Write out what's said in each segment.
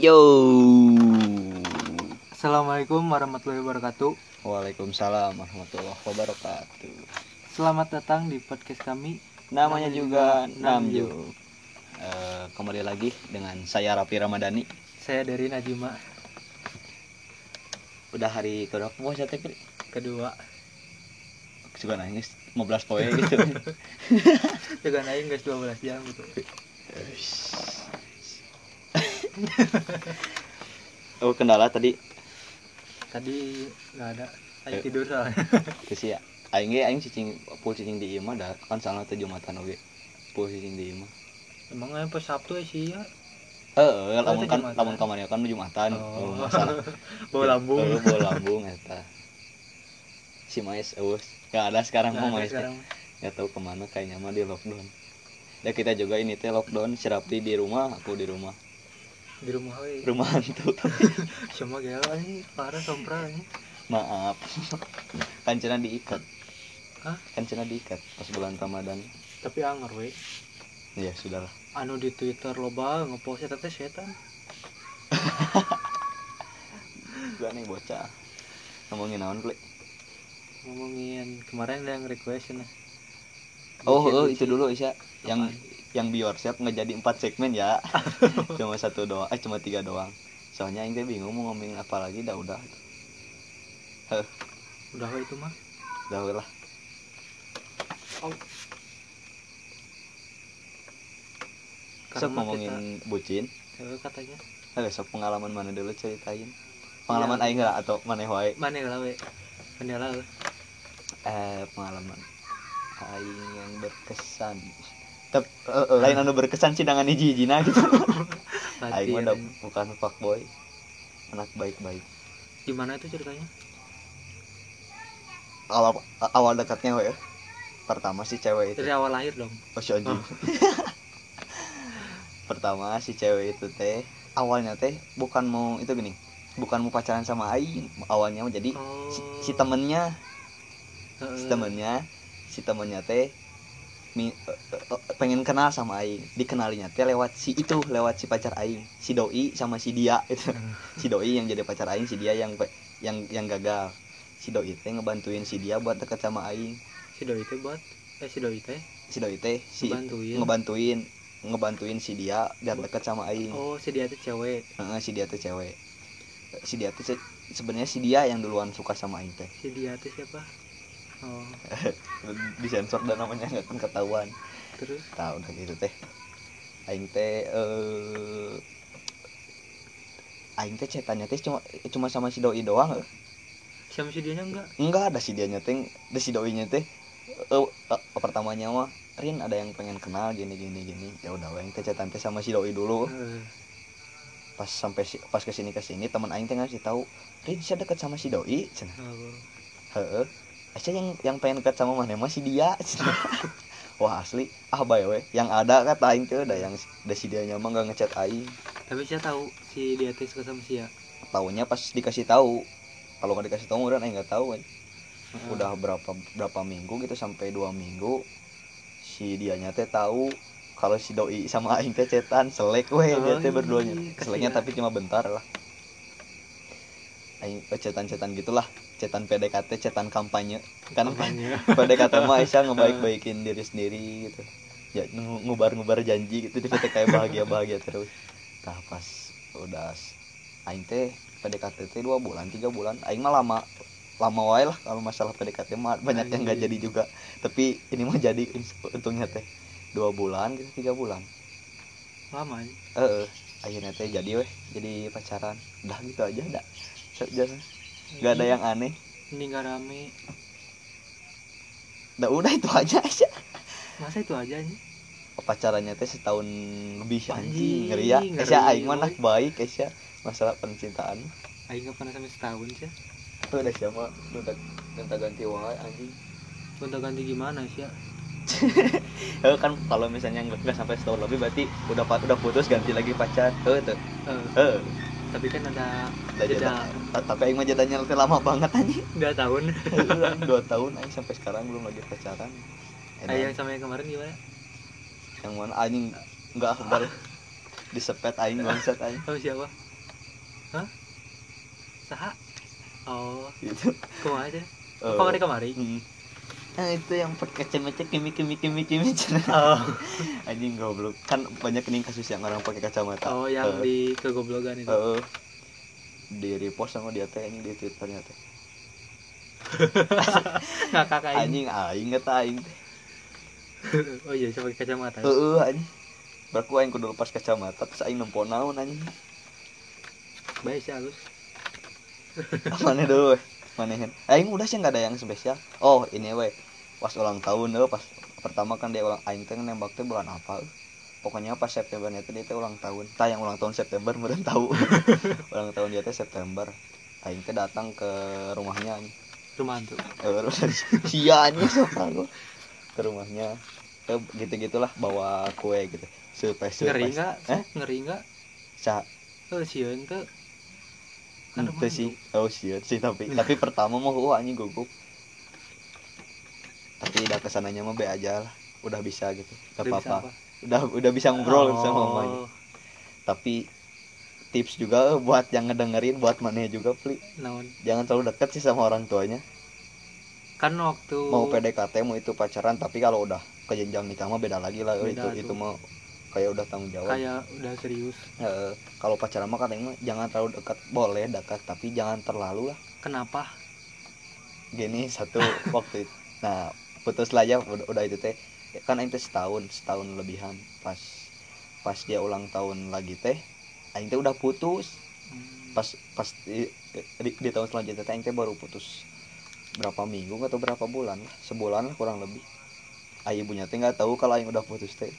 Yo. Assalamualaikum warahmatullahi wabarakatuh. Waalaikumsalam warahmatullahi wabarakatuh. Selamat datang di podcast kami. Namanya juga Namju. Namju. Eh, kembali lagi dengan saya Rapi Ramadhani. Saya dari Najima Udah hari kedua puasa teh Pri? kedua. juga nangis 15 poin gitu. Juga naik guys 12 jam gitu. oh kendala tadi Tadi nggak ada. Ayo Eh. tidur soalnya. ke sih ya. Aing ge aing cicing full cicing di ieu mah da kan salah teh Jumatan oge. Full cicing di ieu mah. Emang yang pas Sabtu ya sih ya. Heeh, lamun itu kan lamun kamarnya kan Jumatan. Oh. Oh, masalah. Bawa lambung. Heeh, bawa lambung eta. Si Mais eueuh. Gak ada sekarang Nggak mah ada Mais. Nggak tahu ke mana kayaknya mah di lockdown. Dan kita juga ini teh lockdown, si di rumah, aku di rumah. Di rumah we. Rumah hantu. Cuma gila ini parah sompral ini. Maaf. kan cenah diikat. Hah? Kan cenah diikat pas bulan Ramadan. Tapi anger we. Ya sudahlah. Anu di Twitter loba ngepost eta teh setan. Gak nih bocah. Ngomongin naon, Pli? Ngomongin kemarin ada yang request nah. Oh, oh itu dulu Isya. Yang Apaan? Yang be yourself nggak jadi empat segmen ya. cuma satu doang, eh cuma tiga doang. Soalnya teh bingung mau ngomongin apa lagi, dah udah. Heh, Udah itu mah. dah lah. Oh. Sok ngomongin bucin. kita, eh, katanya Eh, sok pengalaman mana dulu ceritain. Pengalaman Ya. aing lah atau mana wae? mana lah we mana lah. Eh, pengalaman aing yang berkesan. Tep, eh, eh, lain anu berkesan sih dengan hiji-hijina gitu. aing mah bukan fuckboy. Anak baik-baik. gimana itu ceritanya Awal awal dekatnya we. Pertama si cewek itu. dari awal lahir dong Oh, si anjing. Pertama si cewek itu teh awalnya teh bukan mau itu gini, bukan mau pacaran sama aing awalnya jadi oh si, si temennya Heeh. si temennya si temennya teh eh, eh, pengen kenal sama aing. Dikenalinya teh lewat si itu lewat si pacar aing. Si doi sama si dia itu si doi yang jadi pacar aing si dia yang yang yang gagal. Si doi teh ngebantuin si dia buat deket sama aing. Si doi teh buat? Eh si doi teh? Si doi teh si Ngebantuin. ngebantuin ngebantuin si dia biar deket sama aing. Oh si dia teh cewek? Heeh, si dia tuh cewek. Si dia se- sebenarnya si dia yang duluan suka sama aing teh. Si dia teh siapa oh. Disensor dan namanya nggak akan ketahuan. Terus? Tahu udah gitu teh. Aing teh eh aing teh cetannya teh cuma cuma sama si doi doang eh. sama si dianya enggak enggak ada si dianya teh ada si doinya teh. Eh, eh, pertamanya mah Rin ada yang pengen kenal gini gini gini. Ya udah aing teh cetan teh sama si doi dulu. Heeh. pas sampai si, pas ke sini ke sini teman aing teh ngasih tahu Rin saya deket sama si doi? Oh. heeh Aja yang yang pengen deket sama mana mah si dia. Wah asli. Ah bae we yang ada kata aing teh da yang da si dia mah nggak ngechat aing. Tapi saya tahu si dia teh suka sama si ya? Taunya pas dikasih tahu. Kalau nggak dikasih tahu udah aing nggak tahu we. Heeh. udah berapa berapa minggu gitu sampai dua minggu si dianya teh tahu kalau si doi sama aing teh cetan selek weh Oh, dia teh iya, berduanya. seleknya kasihan. tapi cuma bentar lah aing eh, cetan cetan gitulah cetan PDKT cetan kampanye. Kan Kampanye. PDKT mah Aisyah ngebaik-baikin diri sendiri gitu. Ya ngu- ngubar-ngubar janji gitu di kayak bahagia bahagia terus. Nah pas udah aing teh PDKT teh dua bulan tiga bulan. Aing mah lama lama wae lah kalau masalah PDKT mah. Banyak yang nggak jadi juga. Tapi ini mah jadi untungnya teh. Dua bulan gitu tiga bulan. Lama ya. eh akhirnya teh jadi weh jadi pacaran. Udah gitu aja dah jangan nggak ada yang aneh. Ini nggak rame. Udah udah itu aja Aisyah masa itu aja nih pacarannya teh setahun lebih Anjing, anjing ngeri ya Aisyah aing mah anak baik Aisyah masalah percintaan. Aing nggak pernah sampai setahun sih tuh udah siapa? Udah ganti ganti wae anjing. Gonta ganti gimana sih ya eh kan kalau misalnya nggak sampai setahun lebih berarti udah udah putus ganti lagi pacar. Eh tuh. Eh, eh tapi kan ada jeda. jeda. Ta- tapi aing mah jedanya lama banget anjing. Dua tahun. Dua tahun aing sampai sekarang belum lagi pacaran. Edan. Aing yang sama yang kemarin gimana? Yang mana? Anjing enggak enggak disepet aing bangsat aing tahu siapa? Saha? Oh. Gitu kumaha aja? Eh, kamari kamari hmm. Nah itu yang pakai kacamata kimi kimi kimi kimi oh. Anjing goblok. Kan banyak nih kasus yang orang pakai kacamata. Oh yang Eh, di kegoblogan itu. Eh, di repost sama dia teh anjing di twitternya teh aing. Anjing aing kata aing. Teh oh iya pakai kacamata. Heeh anjing. Berku aing kudu lepas kacamata terus aing nempo naon anjing. Baik sih halus mana dulu weh manehin aing udah sih nggak ada yang spesial. Oh ini weh pas ulang tahun eh pas pertama kan dia ulang aing teh nembak teh bulan apa eh. pokoknya pas September itu dia teh ulang tahun. Tayang ulang tahun September meren tahu. Ulang tahun dia teh September. Aing teh datang ke rumahnya rumah tuh sia anjing siapa gua. Ke rumahnya. Eh, gitu gitulah bawa kue gitu. Surprise ngeri surprise. nggak? Eh ngeri nggak? Sa tuh Rumah sih. Oh sih sih tapi tapi pertama mah oh anjing gugup tapi udah ke sananya mah be aja lah. Udah bisa gitu. Gak apa-apa. udah udah bisa ngobrol sama mamanya Oh, tapi tips juga eh, buat yang ngedengerin buat mana juga pli. Naon? Jangan terlalu dekat sih sama orang tuanya. Kan waktu mau PDKT mau itu pacaran tapi kalau udah ke jenjang nikah mah beda lagi lah. Beda itu tuh. itu mah kayak udah tanggung jawab. Kayak udah serius. Eh, kalau pacaran mah katanya jangan terlalu dekat. Boleh dekat tapi jangan terlalu lah. Kenapa? Gini satu waktu itu nah putus lah ya udah, udah itu teh. Kan aing teh setahun setahun lebihan. Pas pas dia ulang tahun lagi teh aing teh udah putus. Hmm, pas pas di, di, di tahun selanjutnya teh aing teh baru putus. Berapa minggu atau berapa bulan lah sebulan lah kurang lebih. Ayah ibunya teh nggak tahu kalau aing udah putus teh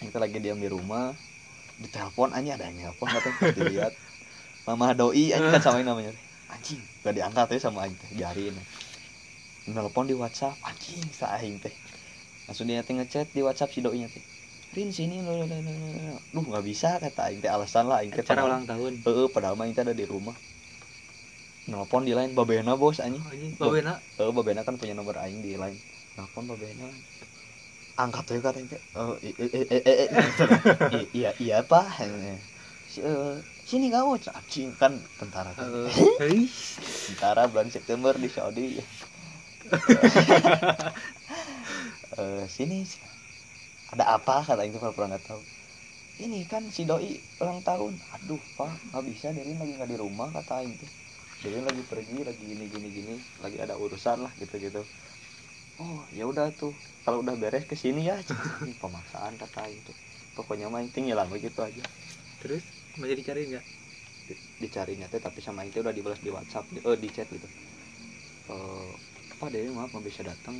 aing teh lagi diam di rumah di telepon anjing ada yang telepon nggak tahu pas dilihat mama doi anjing kan sama namanya teh anjing gak diangkat teh sama aing teh biarin nelpon di WhatsApp anjing sa aing teh langsung dia teh ngechat di WhatsApp si doi nya teh Rin sini lo lo lo lo lo." duh nggak bisa kata aing teh alasan lah aing teh acara padahal- ulang tahun Heeh, padahal mah kita ada di rumah. Nelpon di lain babena bos anjing. anjing babena Heeh, babena kan punya nomor aing di lain. Nelpon babena. Angkat tuh teh. Oh, iya iya eh, Sini kamu anjing kan tentara kan. Tentara bulan September di Saudi. Eh, sini ada apa kata itu pura nggak tahu ini kan si doi ulang tahun aduh pak nggak bisa Derin lagi nggak di rumah kata tuh Derin lagi pergi lagi gini gini gini lagi ada urusan lah gitu gitu oh ya udah tuh. Kalau udah beres ke sini ya ini pemaksaan kata tuh pokoknya mah intinya lah begitu aja. Terus masih dicari nggak? Di- dicarinya teh tapi sama itu udah dibalas di WhatsApp di, eh, di chat gitu. Eh, apa deh maaf nggak bisa datang.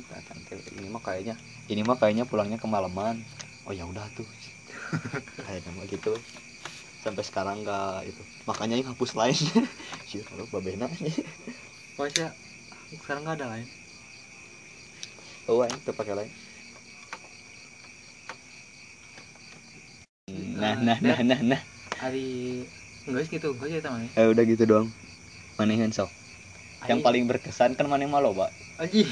Ini mah kayaknya ini mah kayaknya pulangnya kemalaman. Oh ya udah tuh. Kayaknya mah gitu. Sampai sekarang nggak itu. Makanya yang hapus lain. Sih kalau babena pokoknya sekarang nggak ada lain oh yang tuh pakai lain. Nah nah nah nah nah hari enggak sih gitu. Enggak sih teman eh udah gitu doang. Manehan sok yang paling berkesan kan mana malo pak. Anjing.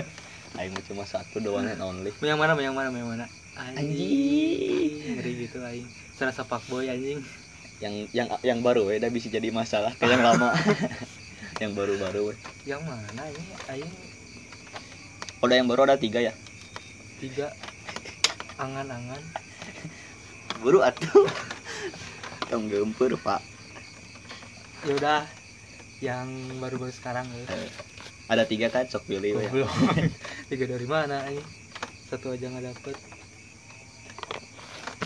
Aing mah cuma satu doang and only. Yang mana yang mana yang mana? Anjing. ngeri gitu aing. Serasa fuckboy anjing. Yang yang yang baru ya udah bisa jadi masalah ke yang lama. Yang baru-baru we. yang mana ini? Aing udah yang baru ada tiga ya? Tiga. Angan-angan. Baru atuh. Yang gempur pak. Ya udah. Yang baru-baru sekarang ya. Ada tiga kan sok pilih we. belum. Tiga dari mana ini? Satu aja nggak dapet.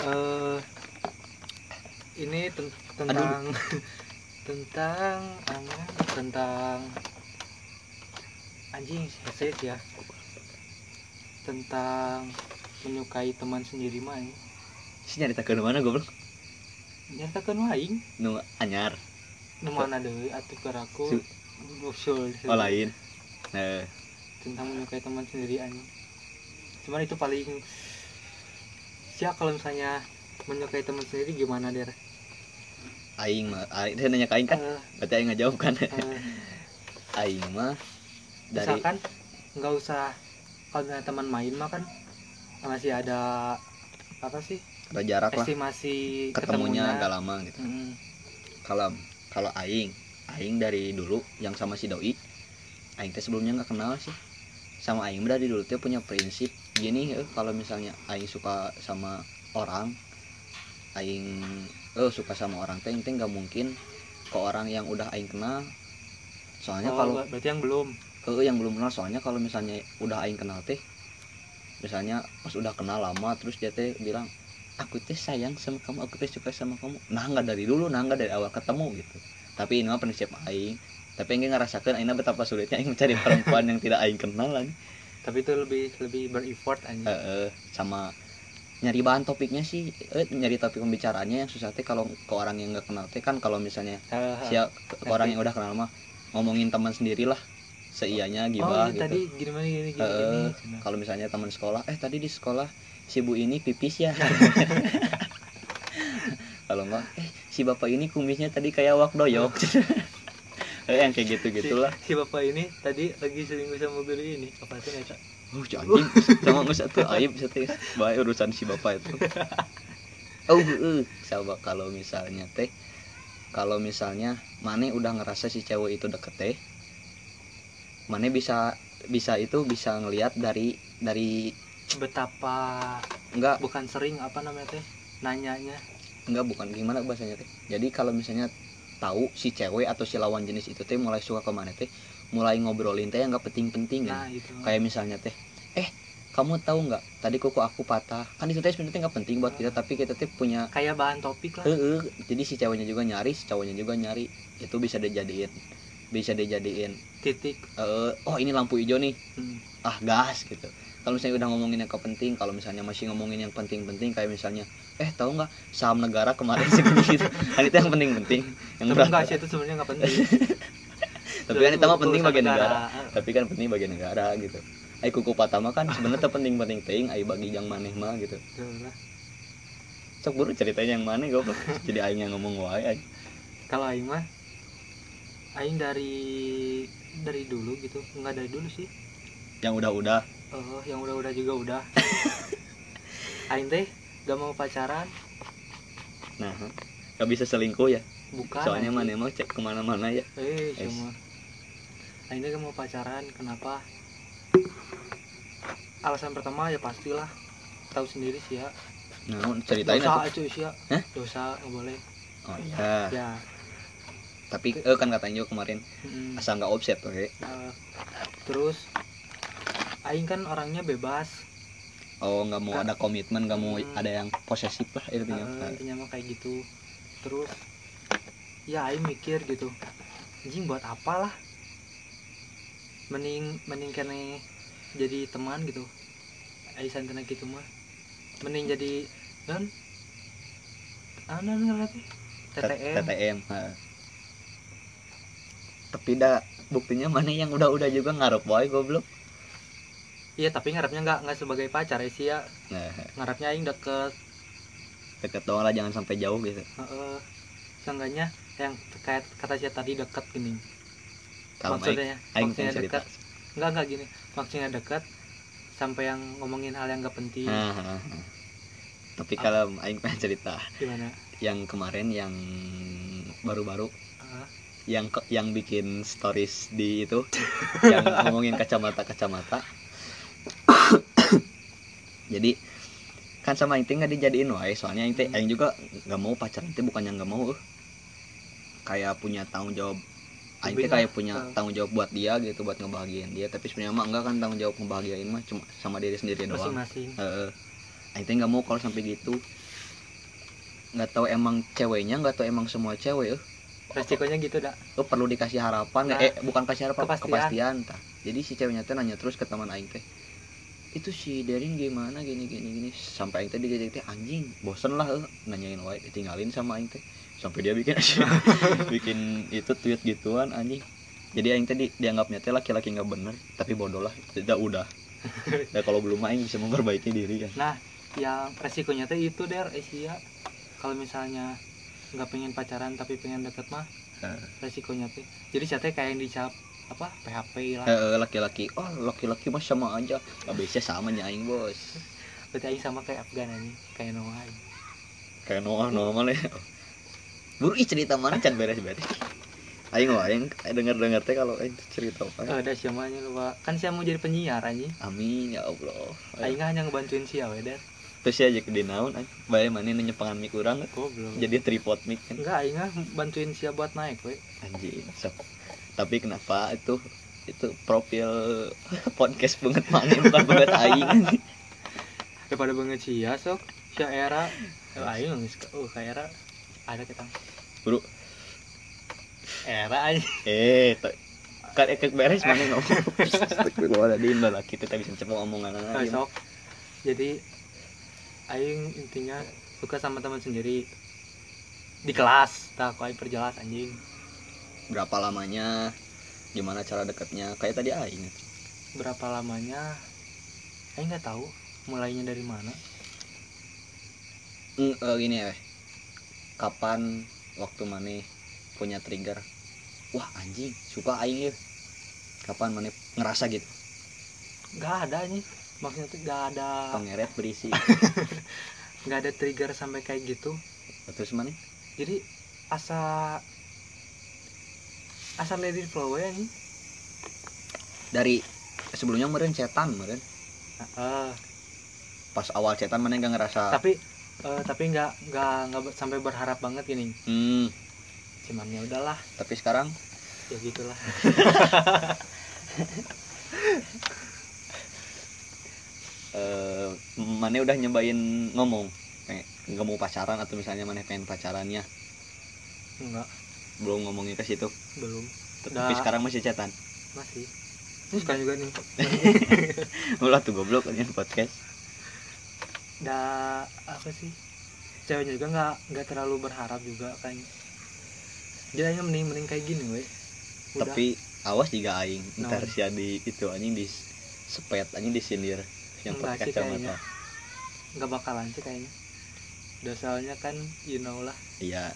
Eh ini ten- tentang tentang angan tentang anjing saya ya tentang menyukai teman sendiri mah ini si nyarita ke mana goblok? Nyatakan lain nu anyar. Nu mana deui atuh keur aku. Su- usul oh lain. Nah. Tentang menyukai teman sendiri anjing. Cuman itu paling siap kalau misalnya menyukai teman sendiri gimana der? Aing mah aing dia nanya ke aing kan? Eh, berarti aing ngajawab kan? Eh, aing mah dari misalkan nggak usah kalau misalnya teman main mah kan masih ada apa sih? Ada jarak lah. Estimasi ketemunya agak lama gitu. Mm, kalau kalau aing aing dari dulu yang sama si doi aing teh sebelumnya nggak kenal sih. Sama aing dari dulu teh punya prinsip gini eh, kalau misalnya aing suka sama orang aing eh suka sama orang teh teh nggak mungkin ke orang yang udah aing kenal. Soalnya Oh, kalau ber- berarti yang belum eh yang belum kenal soalnya kalau misalnya udah aing kenal teh misalnya pas udah kenal lama terus dia teh bilang aku teh sayang sama kamu aku teh suka sama kamu. Nah nggak dari dulu nah nggak dari awal ketemu gitu. Tapi ini mah prinsip aing. Tapi aing ngerasakan aing betapa sulitnya aing mencari perempuan yang tidak aing kenal lah tapi itu lebih lebih bereffort Eh, aja eh, sama nyari bahan topiknya sih. Eh, nyari topik pembicaraannya yang susah teh kalau ke orang yang nggak kenal teh kan kalau misalnya siap ke orang yang udah kenal mah ngomongin teman sendiri lah seianya oh gibah ini gitu. tadi gimana gini gini, gini. kalau misalnya teman sekolah eh tadi di sekolah si bu ini pipis ya. Kalau enggak eh si bapak ini kumisnya tadi kayak wak doyok. Eh, yang kayak gitu gitulah si, si bapak ini tadi lagi selingkuh sama guru ini. Apa sih Neta? oh anjing sama nggak satu aib satu baik urusan si bapak itu. Oh eh sahabat kalau misalnya teh kalau misalnya Mane udah ngerasa si cewek itu deket teh Mane bisa bisa itu bisa ngelihat dari dari betapa enggak bukan sering apa namanya teh nanyanya. Enggak bukan gimana bahasanya teh. Jadi kalau misalnya tahu si cewek atau si lawan jenis itu teh mulai suka ke mana teh mulai ngobrolin teh yang nggak penting-penting nah kan itu. Kayak misalnya teh eh kamu tahu nggak? Tadi kuku aku patah. Kan itu teh sebenarnya nggak penting buat kita tapi kita teh punya kayak bahan topik lah. Heeh, jadi si ceweknya juga nyari si cowoknya juga nyari. Itu bisa dijadiin bisa dijadiin titik. Eh oh ini lampu hijau nih. Hmm. ah gas gitu. Kalau misalnya udah ngomongin yang kepenting kalau misalnya masih ngomongin yang penting-penting kayak misalnya eh tahu nggak saham negara kemarin segini gitu. Kan itu yang penting-penting yang berat enggak sih itu sebenarnya nggak penting. Tapi kan itu mah penting bagi negara. Ah, tapi kan penting bagi negara gitu. Ai kuku patah mah kan sebenarnya teh penting-penting ting ai bagi yang maneh mah gitu. Sok buru ceritanya yang maneh goblok. Jadi aing yang ngomong wae kalau aing mah aing dari dari dulu gitu. Nggak dari dulu sih. Yang udah-udah. Oh yang udah-udah juga udah. Aing teh gak mau pacaran. Nah gak bisa selingkuh ya? Bukan soalnya maneh mau cek ke mana-mana ya. Eh cuma. Aing teh gak mau pacaran kenapa? Alasan pertama ya pastilah. Tahu sendiri sih ya. Nah ceritain dosa cuy sih ya. Hah? dosa nggak boleh. Oh iya. Ya tapi eh kan katanya juga kemarin mm, asal nggak offset oke eh, terus aing kan orangnya bebas. Oh nggak mau Nggak. ada komitmen nggak mau Hmm. ada yang posesif lah intinya. Eh, intinya mah kayak gitu. Terus ya aing mikir gitu anjing buat apa lah? Mending mending kene jadi teman gitu. Aing santana gitu mah. Mending jadi non anu ngerti? TTM TTM. Tapi dah buktinya mana yang udah-udah juga ngarep boy goblok. Iya tapi ngarepnya nggak nggak sebagai pacar ya sih ya nah. Ngarepnya aing deket. Deket doang lah jangan sampai jauh gitu. Heeh. seenggaknya yang kayak kata saya tadi deket gini. Kalau aing maksudnya aing maksudnya pengen cerita. dekat enggak enggak gini. Maksudnya dekat sampai yang ngomongin hal yang nggak penting. Ha, ha, ha. tapi kalau aing pengen cerita gimana? yang kemarin yang baru-baru Ah, yang ke- yang bikin stories di itu yang ngomongin kacamata kacamata jadi kan sama teh nggak dijadiin wae soalnya Aing teh Hmm. Aing juga nggak mau pacaran teh bukannya nggak mau kayak punya tanggung jawab Aing teh Lebih lah. kayak punya Ah. tanggung jawab buat dia gitu buat ngebahagiain dia tapi sebenarnya mah enggak kan tanggung jawab ngebahagiain mah cuma sama diri sendiri doang masing-masing. Aing teh nggak mau kalau sampai gitu nggak tahu emang ceweknya nggak tahu emang semua cewek eh. Resikonya gitu dak Oh, perlu dikasih harapan? Nah, eh bukan kasih harapan kepastian. kepastian, tah. jadi si ceweknya teh nanya terus ke teman aing teh itu si Derin gimana gini gini gini sampai aing teh dijajak teh anjing bosen lah eh. nanyain wae ditinggalin sama aing teh sampai dia bikin bikin itu tweet gituan anjing jadi aing teh di- dianggapnya teh laki-laki nggak bener tapi bodoh lah tidak udah ya kalau belum aing bisa memperbaiki diri kan nah yang resikonya tuh itu der Asia kalau misalnya nggak pengen pacaran tapi pengen deket mah Heeh. resikonya tuh jadi saya teh kayak yang dicap apa PHP lah. Eh, laki-laki oh laki-laki mah sama aja. Bisa sama nya aing bos. Berarti aing sama kayak Afgan ini kayak Noah aing. kayak Noah Noah malah ya. buru ih cerita mana? Can beres beres. Aing mah aing denger denger teh kalau aing cerita apa ada siamanya lupa kan siapa mau jadi penyiar anjing? Amin ya allah. Aing hanya ngebantuin si Awe dan terus ya aja ke naon aing bae mana nanya pengan mic urang. Goblok. Jadi tripod mic kan. Enggak aing mah bantuin si buat naik we anjing sok. Tapi kenapa itu itu profil podcast banget mana bukan banget aing anjing. daripada banget si ya sok. Si era. Eh, aing nggak suka oh kayak era. Ada kita. Bro. Era aja eh kan ekek beres mana ngomong. Astagfirullahaladzim. Lah kita tak bisa cepet omongan Nah, sok. Jadi aing intinya suka sama teman sendiri. Di kelas tak aing perjelas anjing. Berapa lamanya? Gimana cara dekatnya kayak tadi aing. Berapa lamanya? Aing nggak tahu mulainya dari mana. Hmm, eh, gini ya kapan waktu mana punya trigger? Wah anjing suka aing ya kapan mana ngerasa gitu? Nggak ada nih maksudnya tuh nggak ada pengeret berisi. Nggak ada trigger sampai kayak gitu. Terus mana? Jadi asa asa let it flow ya nih dari sebelumnya meren cetan meren Eh, pas awal cetan mana nggak ngerasa? Tapi eh, tapi nggak nggak nggak sampai berharap banget gini hmm. Cuman ya udahlah. Tapi sekarang? Ya gitulah eh mana udah nyobain ngomong kayak nggak mau pacaran atau misalnya mana pengen pacarannya. Enggak. Belum ngomongin ke situ. Belum. Tapi sekarang masih cetan masih. Ini suka juga nih. Ulah tuh goblok ini podcast. Dah apa sih? Ceweknya juga nggak nggak terlalu berharap juga kan jadi aja mending mending kayak gini we Udah. tapi awas juga aing ntar Naon? si di itu anjing di sepet anjing disindir yang Enggak pakai sih kayaknya. kacamata nggak bakalan sih kayaknya. Udah soalnya kan you know lah. Iya.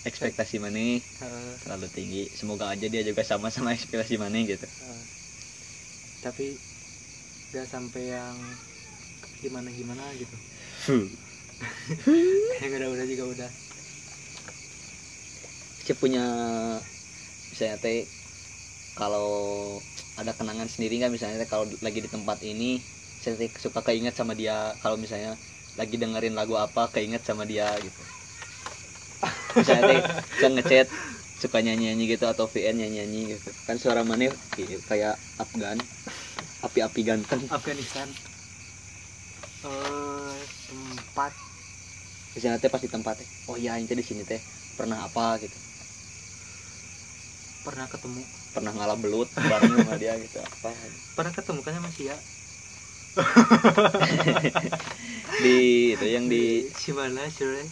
Ekspektasi mana eh, terlalu tinggi. Semoga aja dia juga sama sama ekspektasi mana gitu. Eh. tapi nggak sampai yang gimana gimana gitu yang udah udah juga udah. Cep punya misalnya teh kalau ada kenangan sendiri nggak? Misalnya kalau lagi di tempat ini saya suka keinget sama dia kalau misalnya lagi dengerin lagu apa keinget sama dia gitu. Misalnya teh suka ngechat suka nyanyi nyanyi gitu atau VN nyanyi nyanyi gitu. Kan suara mana kayak Afgan? Api-api ganteng. Afghanistan eh tempat. Misalnya teh pas di tempat teh oh iya ini di sini teh pernah apa? gitu. Pernah ketemu. Pernah ngalah belut bareng sama dia gitu apa? Pernah ketemu kan sama si ya di itu yang di si mana sih Re?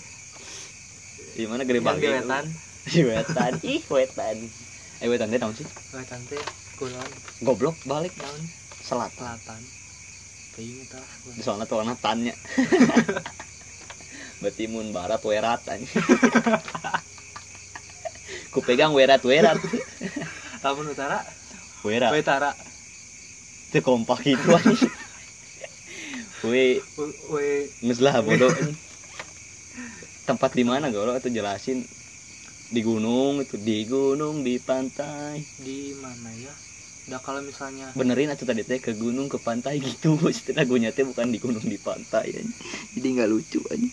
di mana gede banget di wetan. Di wetan. Ih wetan. Eh wetan teh naon sih? Wetan teh kulon. Goblok balik. Naon? Selat. Selatan. Ting tah di soalnya tuh warna tannya. Berarti mun barat werat anjing. ku pegang werat werat. Lamun utara? Werat. Utara itu kompak itu anjing we we nges lah bodoh. Tempat di mana golo atau jelasin. Di gunung itu di gunung di pantai. Di mana ya? Udah kalau misalnya benerin atau tadi teh ke gunung ke pantai gitu. Setelah lagunya teh bukan di gunung di pantai anjing. jadi nggak lucu aja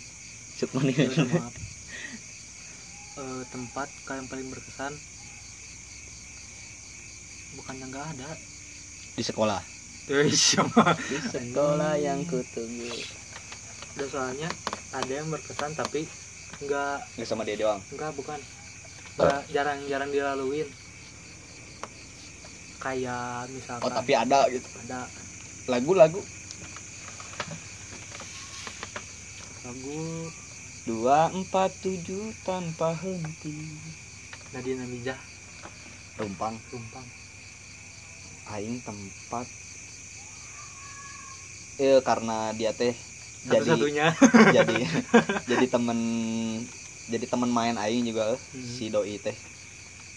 sok mana ya? Eh, tempat kalian paling berkesan? Bukan yang nggak ada. Di sekolah Sekolah yang kutunggu. Udah soalnya ada yang berkesan tapi nggak nggak sama dia doang? Nggak bukan. Nggak jarang-jarang dilaluin. Kayak misalkan oh tapi ada gitu. Ada. Lagu-lagu? Lagu dua empat tujuh tanpa henti. Nadine Amijah rumpang. Rumpang. Aing tempat eh karena dia teh jadi satu-satunya. jadi jadi temen jadi temen main aing juga eh, Hmm. si doi teh.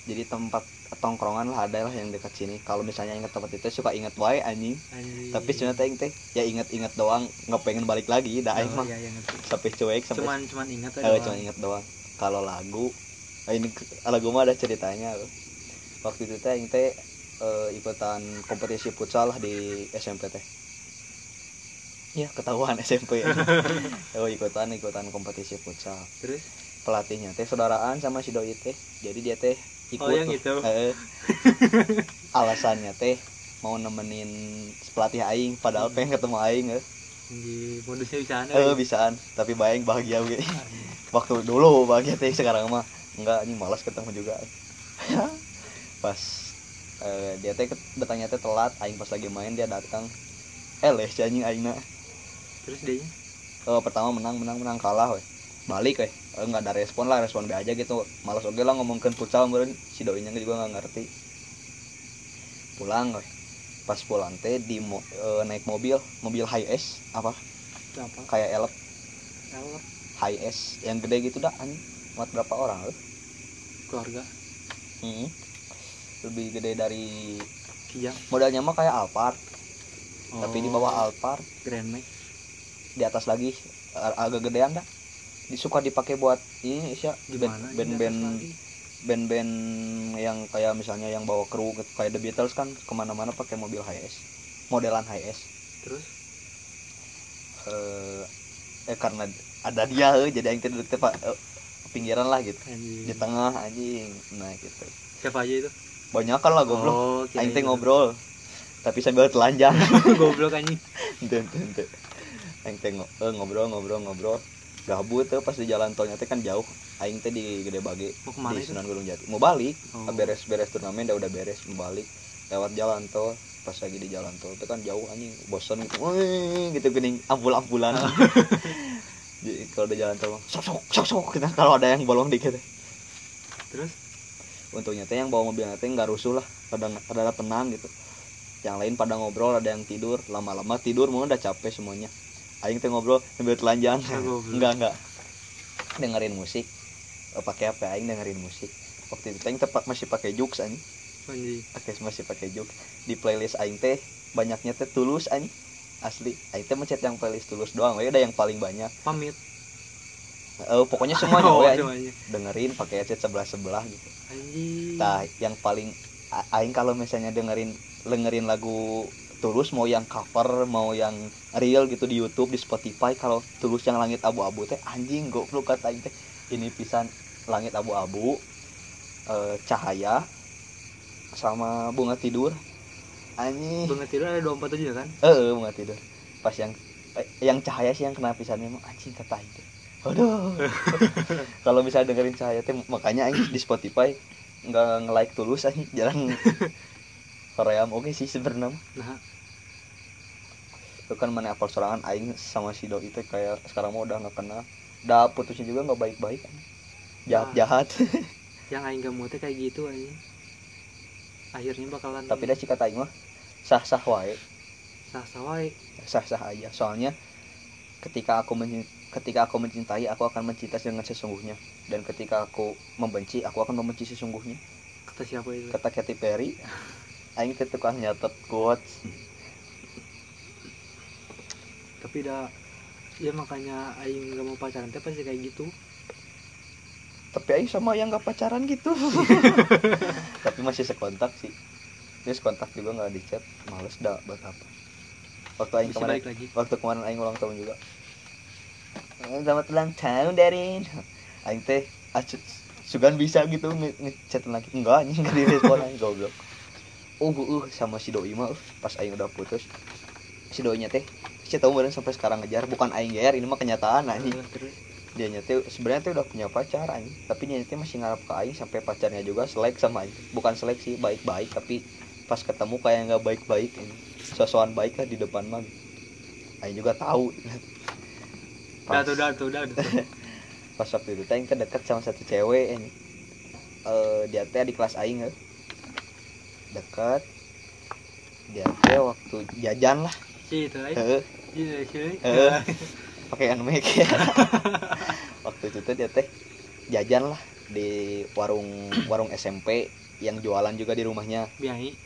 Jadi tempat tongkrongan lah ada lah yang dekat sini. Kalau misalnya ingat tempat itu suka ingat wae anjing. Anjing. tapi sebenarnya aing teh ya ingat-ingat doang. Nggak pengen balik lagi dah aing Oh, mah. iya, iya, sampai cuek sampai cuman cuman ingat aja eh, doang. cuma ingat doang. Kalau lagu Ah, ini ala gue mah ada ceritanya. Waktu itu teh aing teh eh, ikutan kompetisi futsal lah di SMP teh ya ketahuan SMP oh ikutan ikutan kompetisi futsal. Terus? Pelatihnya teh saudaraan sama si doi teh. Jadi dia teh ikut Oh, yang tuh. itu. Heeh. alasannya teh mau nemenin pelatih aing padahal pengen ketemu aing eh. di modusnya bisa aneh Eh. bisaan tapi bayang bahagia gue waktu dulu bahagia teh sekarang mah enggak ini malas ketemu juga. Pas eh, dia teh datangnya teh telat aing pas lagi main dia datang. Eh les anjing aing terus dia oh, pertama menang menang menang kalah weh. Balik weh. Eh, nggak ada respon lah respon B aja gitu. Malas oke lah ngomongin futsal meureun. Si doinya juga nggak ngerti. Pulang weh. Pas pulang teh di mo- eh, naik mobil. Mobil high S apa? Apa? Kayak elep Elok, high S yang gede gitu dah anjing. Muat berapa orang eh? keluarga. Hmm. lebih gede dari kijang. modelnya mah kayak Alphard. Oh, tapi di bawah Alphard. Grand Max di atas lagi agak gedean dah. Disuka dipakai buat ini sih gimana band ini band atas lagi? band-band yang kayak misalnya yang bawa kru gitu, kayak The Beatles kan ke mana-mana pakai mobil high S modelan high S. Terus? Eh, eh karena ada dia eh, jadi yang duduk teh, pak eh, pinggiran lah gitu. Anjing. Di tengah anjing. Nah gitu. Siapa aja itu? Banyak kan lah goblok. Oh aing teh ngobrol tapi sambil telanjang. Goblok anjing. Ente ente aing teh eh, ngobrol ngobrol ngobrol. Gabut tuh pas di jalan tolnya teh kan jauh. Aing teh di Gede Bage mau ke mana di Sunan Gunung Jati. Mau balik. Oh. beres beres turnamen udah udah beres mau balik. Lewat jalan tol pas lagi di jalan tol itu kan jauh anjing bosan gitu. Wih, gitu gening ampul ampulan jadi kalau di jalan tol sok sok sok sok gitu. Kalau ada yang bolong dikit terus? Untungnya teh yang bawa mobilnya teh nggak rusuh lah. Pada pada tenang gitu. Yang lain pada ngobrol ada yang tidur. Lama-lama tidur mau udah capek semuanya aing teh ngobrol sambil telanjang. Enggak enggak. Dengerin musik. Eh, pakai apa aing dengerin musik. Waktu itu aing tepat masih pakai jux anjing. Anjing. Pakai masih pakai jux di playlist aing teh banyaknya teh tulus anjing. Asli. Aing teh mencet yang playlist tulus doang we. Udah yang paling banyak. Pamit. Eh, pokoknya semuanya oh, we semuanya. Dengerin pakai headset sebelah sebelah gitu. Anjing. Nah, yang paling aing kalau misalnya dengerin dengerin lagu Tulus mau yang cover mau yang real gitu di YouTube di Spotify kalau Tulus yang langit abu-abu teh anjing goblok kata aing teh. Ini pisan langit abu-abu eh, cahaya sama bunga tidur. Anjing. Banget tidur ada 247 kan? Eh eh, bunga tidur. Pas yang eh, yang cahaya sih yang kena pisan emang anjing kata teh. Aduh kalau misalnya dengerin cahaya teh makanya aing di Spotify nggak nge-like tulus aja jarang Korea oke sih sebenarnya. Nah. Itu kan mana apal sorangan aing sama si doi itu kayak sekarang mah udah nggak kenal udah putusnya juga nggak baik-baik. Jahat jahat. Yang aing gak mau teh kayak gitu anjing akhirnya bakalan tapi dah si kata aing mah sah sah wae. Sah sah wae. Sah sah aja. Soalnya ketika aku men ketika aku mencintai aku akan mencintai dengan sesungguhnya. Dan ketika aku membenci aku akan membenci sesungguhnya. Kata siapa itu? Kata Katy Perry aing teh tukang nyatet quotes. Tapi dah ya makanya aing gak mau pacaran teh pasti kayak gitu. Tapi aing sama yang gak pacaran gitu. Tapi masih sekontak sih. Terus kontak juga nggak di chat. Males dah buat apa. Waktu aing kemarin lagi. waktu kemarin aing ulang tahun juga. Selamat ulang tahun Darin. Aing teh acu sugan bisa gitu nge- ngechat lagi. Enggak anjing nggak direspon aing goblok uh uh sama si doi mah uh, pas aing udah putus. Si doinya teh saya tahu badan sampai sekarang ngejar. Bukan aing GR ini mah kenyataan anjing. Eh, terus? Dia nyete sebenarnya tuh udah punya pacar anjing. Tapi dia nyete masih ngarap ke aing sampai pacarnya juga selek sama aing. Bukan selek sih baik-baik tapi pas ketemu kayak nggak baik-baik ini. Sosokan baik lah di depan mah. Aing juga tahu. Udah tuh udah tuh udah tuh. Pas waktu itu aing teh deket sama satu cewek ini. Eh dia teh di kelas aing eh. Deket dia teh waktu jajan lah. Si itu Heeh. pakai anmek ya waktu itu tuh dia teh jajan lah di warung warung SMP yang jualan juga di rumahnya. Biai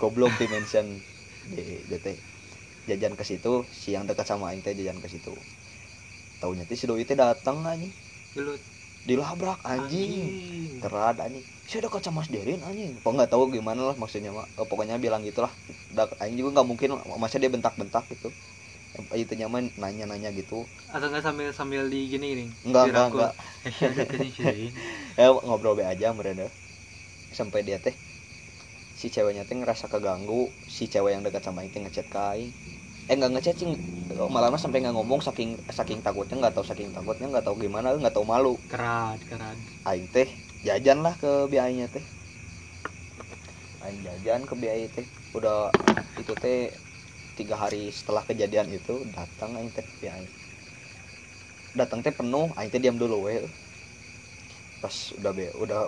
goblok dimension di dia teh jajan ke situ siang dekat sama aing teh jajan ke situ. Taunya teh si doi teh datang aja gelut dilabrak anjing. Terad anjing. Saya dekat sama Mas Derin anjing. Kok nggak tahu gimana lah maksudnya mak. Eh, pokoknya bilang gitulah anjing juga nggak mungkin masa dia bentak-bentak gitu. Itu nyaman nanya-nanya gitu. Atau nggak sambil sambil di gini gini? Enggak enggak dirangkul. enggak eh ya ngobrol be aja mereka sampai dia teh si ceweknya teh ngerasa keganggu. Si cewek yang dekat sama itu ngechat ke aing eh nggak sih malah sampai nggak ngomong saking saking takutnya nggak tahu saking takutnya nggak tahu gimana nggak tahu malu. Kerat kerat aing teh jajan lah ke biayanya teh. Aing jajan ke biaya teh. Udah itu teh tiga hari setelah kejadian itu datang aing teh ke biaya datang teh penuh aing teh diam dulu we. Pas udah be udah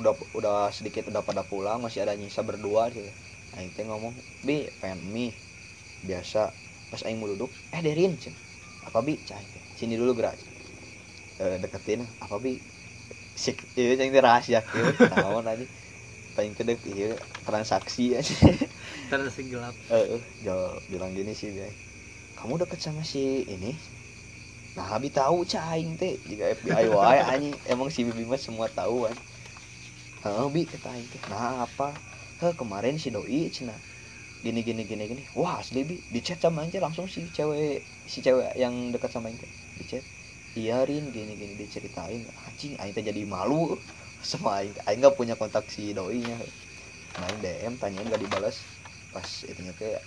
udah udah sedikit udah pada pulang masih ada nyisa berdua sih. Aing teh ngomong bi pengen mie. Biasa pas aing mau duduk eh derin cen apa bi? Cah aing sini dulu gerak eh, deketin apa bi? Sik iya yang rahasia kieu naon aja paling teh dek ieu transaksi aja terus gelap. Eh jauh bilang gini sih biay kamu deket sama si ini? Nah Abi tahu caing teh. Jika FBI wae anjing. Emang si Bibi mah semua tahu kan Heeh, Bi kata aing teh. Nah, apa? Heh, kemarin si doi cenah. Gini gini gini gini. Wah, asli Bi, di chat sama teh langsung si cewek si cewek yang dekat sama teh. Di chat. Iya, Rin, gini gini diceritain. Anjing, aing jadi malu sama aing. Aing enggak punya kontak si doinya. Nah, aing DM tanyain enggak dibalas. Pas itunya teh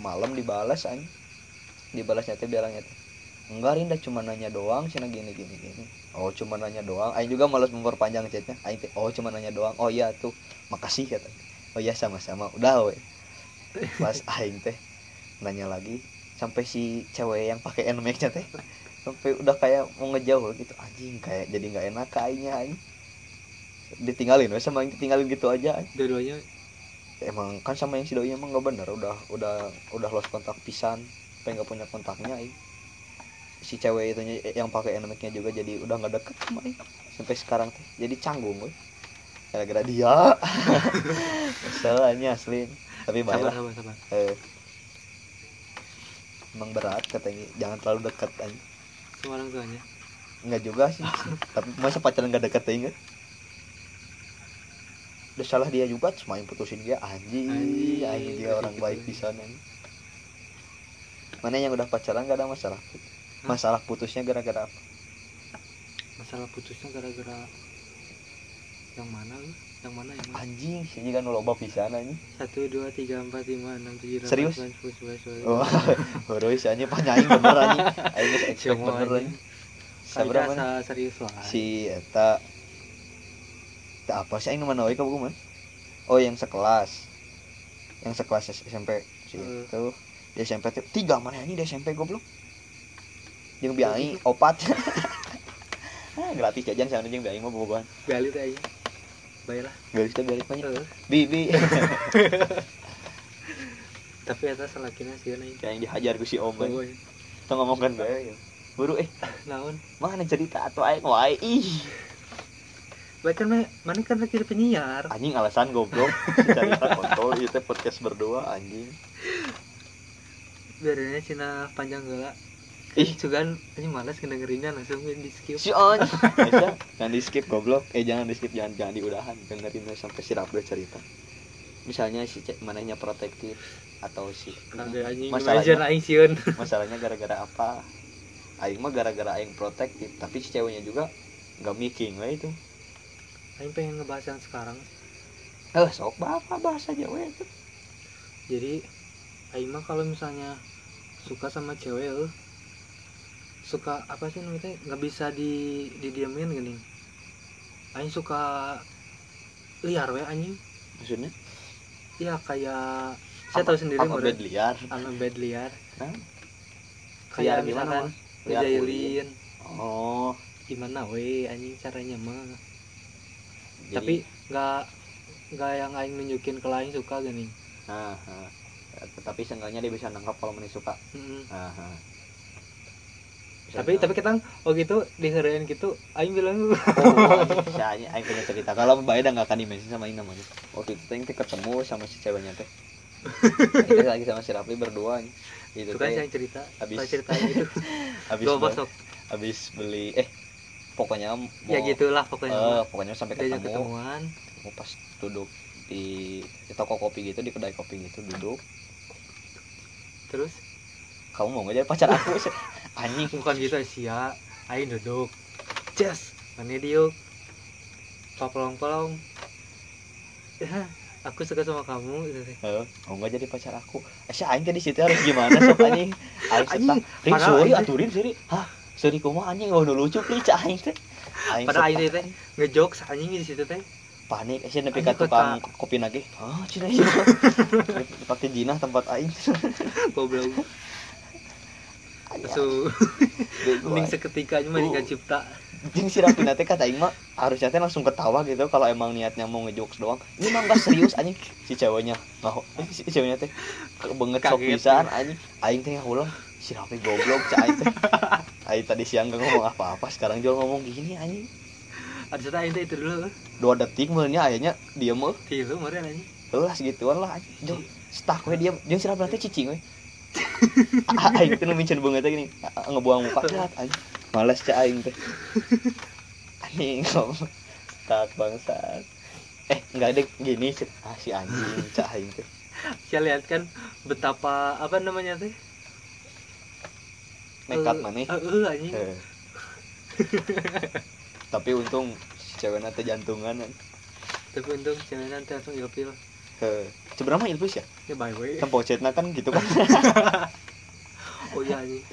malam dibalas aing. Dibalasnya teh bilangnya teh enggak Rinda cuma nanya doang cina gini gini gini oh cuma nanya doang Aing juga malas memperpanjang chatnya Aing oh cuma nanya doang oh iya tuh makasih kata oh iya sama-sama udah we pas Aing teh nanya lagi sampai si cewek yang pakai nmax teh sampai udah kayak mau ngejauh gitu anjing kayak jadi nggak enak kayaknya Aing ditinggalin we sama Aing ditinggalin gitu aja dua-duanya emang kan sama yang si doi emang nggak bener udah udah udah lost kontak pisan pengen nggak punya kontaknya Aing. si cewek itu yang pakai NMAX-nya juga jadi udah nggak deket sama Aing. sampai sekarang teh jadi canggung gue gara-gara dia. Masalahnya asli tapi sabar baiklah. sabar sabar. Eh, emang berat katanya. Jangan terlalu dekat aja sama orang tuanya. Nggak juga sih. Tapi masa pacaran nggak deket aja udah salah dia juga terus main putusin dia anjing. Anjing, anjing dia orang gitu baik aja. di sana mana yang udah pacaran gak ada masalah? Masalah putusnya gara-gara apa? Masalah putusnya gara-gara yang mana lu yang mana yang mana? Anjing sih juga nu loba pisan anjing. Satu dua tiga empat lima enam tujuh delapan Serius? oh baru sih anjing panyaing bener anjing. Aing geus expect bener anjing. anjing. Sabra mana serius lah si eta eta apa sih aing mana we ka buku man oh yang sekelas. Yang sekelas SMP si Eh. itu. Di SMP tiga mana ini di SMP goblok? Jeung biai opat. Ah, gratis jajan sana jeung biai mah bobogohan. Gali teh aja baiklah. Garis teh balik banyak Eh, bibi tapi atas selakina sih nih yang dihajar ku si om kan boy. Kita ngomongkan bae buru eh. Naon? Mana cerita atau aing? Wae ih. Baca mah mana kan lagi penyiar? Anjing alasan goblok. Cerita kontol itu podcast berdua anjing. Biarnya cina panjang gala Ih. cuman ini malas ngedengerinnya langsung di skip. Si on jangan di skip goblok. Eh jangan di skip jangan jangan diudahan. Dengerin sampai si Rabdo cerita. Misalnya si cek mananya protektif atau si Masalahnya- masalahnya aing sieun masalahnya gara-gara apa? Aing mah gara-gara aing protektif tapi si ceweknya juga nggak miking lah itu. Aing pengen ngebahas yang sekarang. Eh sok apa bahasa Jawa itu jadi aing mah kalau misalnya suka sama cewek eh, suka apa sih namanya nggak bisa di didiamin gini. Aing suka liar we anjing. Maksudnya? Ya kayak saya tahu sendiri apa meureun. bed liar? Anu bed liar? Hah? kayak Liar gimana, ngejailin oh. Gimana we anjing caranya mah? Jadi- tapi nggak nggak yang aing nunjukin ke lain suka gini. Nah, nah. tapi seenggaknya dia bisa nangkap kalau mana suka. Nah, nah. Tapi tapi kita oh gitu diherian gitu aing bilang. Oh saya aing punya cerita. Kalau mbak Eda nggak akan dimensi sama ini namanya waktu itu aing ketemu sama si ceweknya teh. Aing teh lagi sama si Rafli berdua nih. itu itu kan yang cerita habis- Saya ceritain itu habis gua be- masuk habis beli eh pokoknya ya mau- gitulah pokoknya. Eh, mah. pokoknya sampai ketemu. ketemuan. Mau pas duduk di, di toko kopi gitu di kedai kopi gitu duduk. Terus? Kamu mau nggak jadi pacar aku anjing bukan gitu sia aing duduk. Jas mana diuk. Papelong-pelong Ya, aku suka sama kamu gitu teh. Eh, mau nggak jadi pacar aku. Si aing tadi situ harus gimana sok anjing? Aing Anjing, serta rin padahal sorry aing teh- aturin sorry. Hah? Sorry kumaha anjing? Oh lucu pli cah aing teh. Aing pada aing teh ngejok anjing di situ teh. Panik sih nepi ka tukang kopi nage ah cina ieu pakai jinah tempat aing. Goblok Bego, mending seketika mah Uh. cipta Jeung si Rapina teh kata mah harusnya teh langsung ketawa gitu kalau emang niatnya mau ngejokes doang. Ini mah enggak serius anjing si ceweknya. Nah, eh, si ceweknya teh banget sok pisan anjing. Aing teh ulang si Rapi goblok cah aing teh. Aing tadi siang gak ngomong apa-apa, sekarang jual ngomong gini anjing. ada cerita aing teh itu dulu Dua detik mulanya akhirnya diem mah. tilu kemarin anjing Heuh segituan lah anjing. Jol, stuck we dia jeung si Rapina teh cicing we. Aing teh nu micen banget gini, ngebuang muka cat anjing. Males cah aing teh. Anjing tak bangsat. Eh, enggak ada gini ah si anjing cah aing teh. saya lihat kan betapa apa namanya teh Nekat Eh, maneh. eh, eh, anjing Heuh. Tapi untung si ceweknya teh jantungan. tapi untung cewek nanti langsung ilfil Mah ilfus ya. ya bye way Tempocetna kan gitu kan. oh iya anjing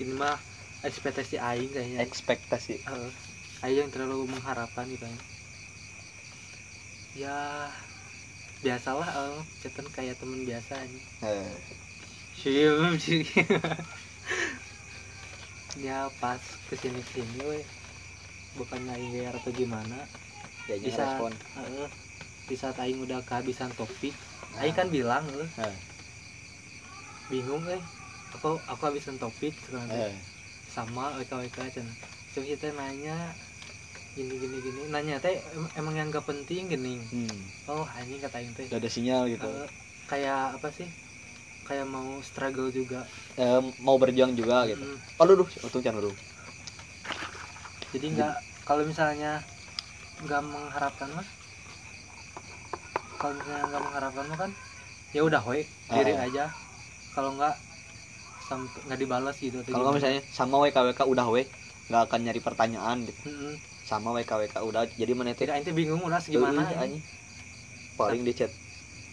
ini mah ekspektasi aing kayaknya Ekspektasi. Aing yang terlalu mengharapkan gitu anjing. ya biasalah eh, chatan kayak temen biasa Heuh. Sium ya pas ke sini ke sini we bukan aing atau gimana saat respon. eh, di saat aing udah kehabisan topik Nah. aing kan bilang eh, Heuh. bingung eh aku aku habisan topik sekarang. Heuh. sama WK WK cina terus kita nanya gini gini gini nanya teh em- emang yang gak penting gini Hmm. oh anjing kata aing teh Udah ada sinyal gitu. Eh, kayak apa sih kayak mau struggle juga Eh, mau berjuang juga gitu. Mm, Oh, duh, untung jangan dulu. jadi nggak kalau misalnya nggak mengharapkan mah kalau misalnya nggak mengharapkan mah kan ya udah we diri Ah. aja kalau nggak sampai nggak dibalas gitu Kalau misalnya sama WKWK udah we nggak akan nyari pertanyaan gitu. Mm-mm. Sama WKWK udah jadi mana tidak ente bingung udah gimana anjing. Paling di chat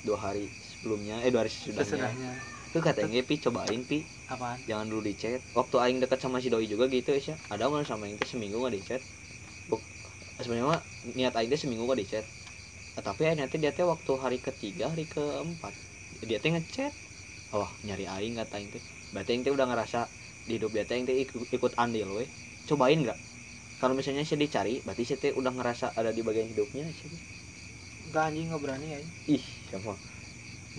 dua hari sebelumnya eh dua hari sesudahnya. sesudahnya Tuh kata Pi cobain Pi apaan jangan dulu di chat. Waktu aing deket sama si doi juga gitu ya. Ada nggak sama aing teh seminggu nggak di chat. Sebenarnya niat aing seminggu nggak di chat. Tapi akhirnya teh dia teh waktu hari ketiga hari keempat dia teh ngechat. Oh nyari aing kata aing teh. Berarti aing teh udah ngerasa di hidup dia teh aing teh ikut, ikut andil we. Cobain nggak? Kalau misalnya saya dicari, berarti saya teh udah ngerasa ada di bagian hidupnya sih. nggak anjing nggak berani ya Ih, siapa?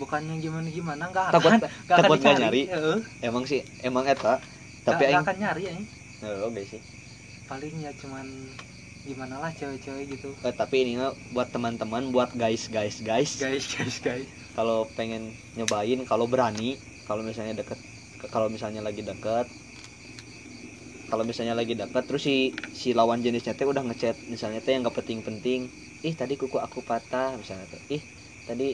bukannya gimana gimana nggak Takut akan takut nggak dicari nyari. Heeh. emang sih, emang eta. Tapi nggak aing akan nyari ya Eh, oke sih. paling ya cuman gimana lah cewek-cewek gitu Eh, tapi ini buat teman-teman, buat guys, guys, guys. guys guys guys Kalau pengen nyobain, kalau berani, kalau misalnya deket, kalau misalnya lagi deket, kalau misalnya lagi deket, terus si si lawan jenisnya teh udah ngechat, misalnya teh yang gak penting-penting, ih tadi kuku aku patah, misalnya teh, ih tadi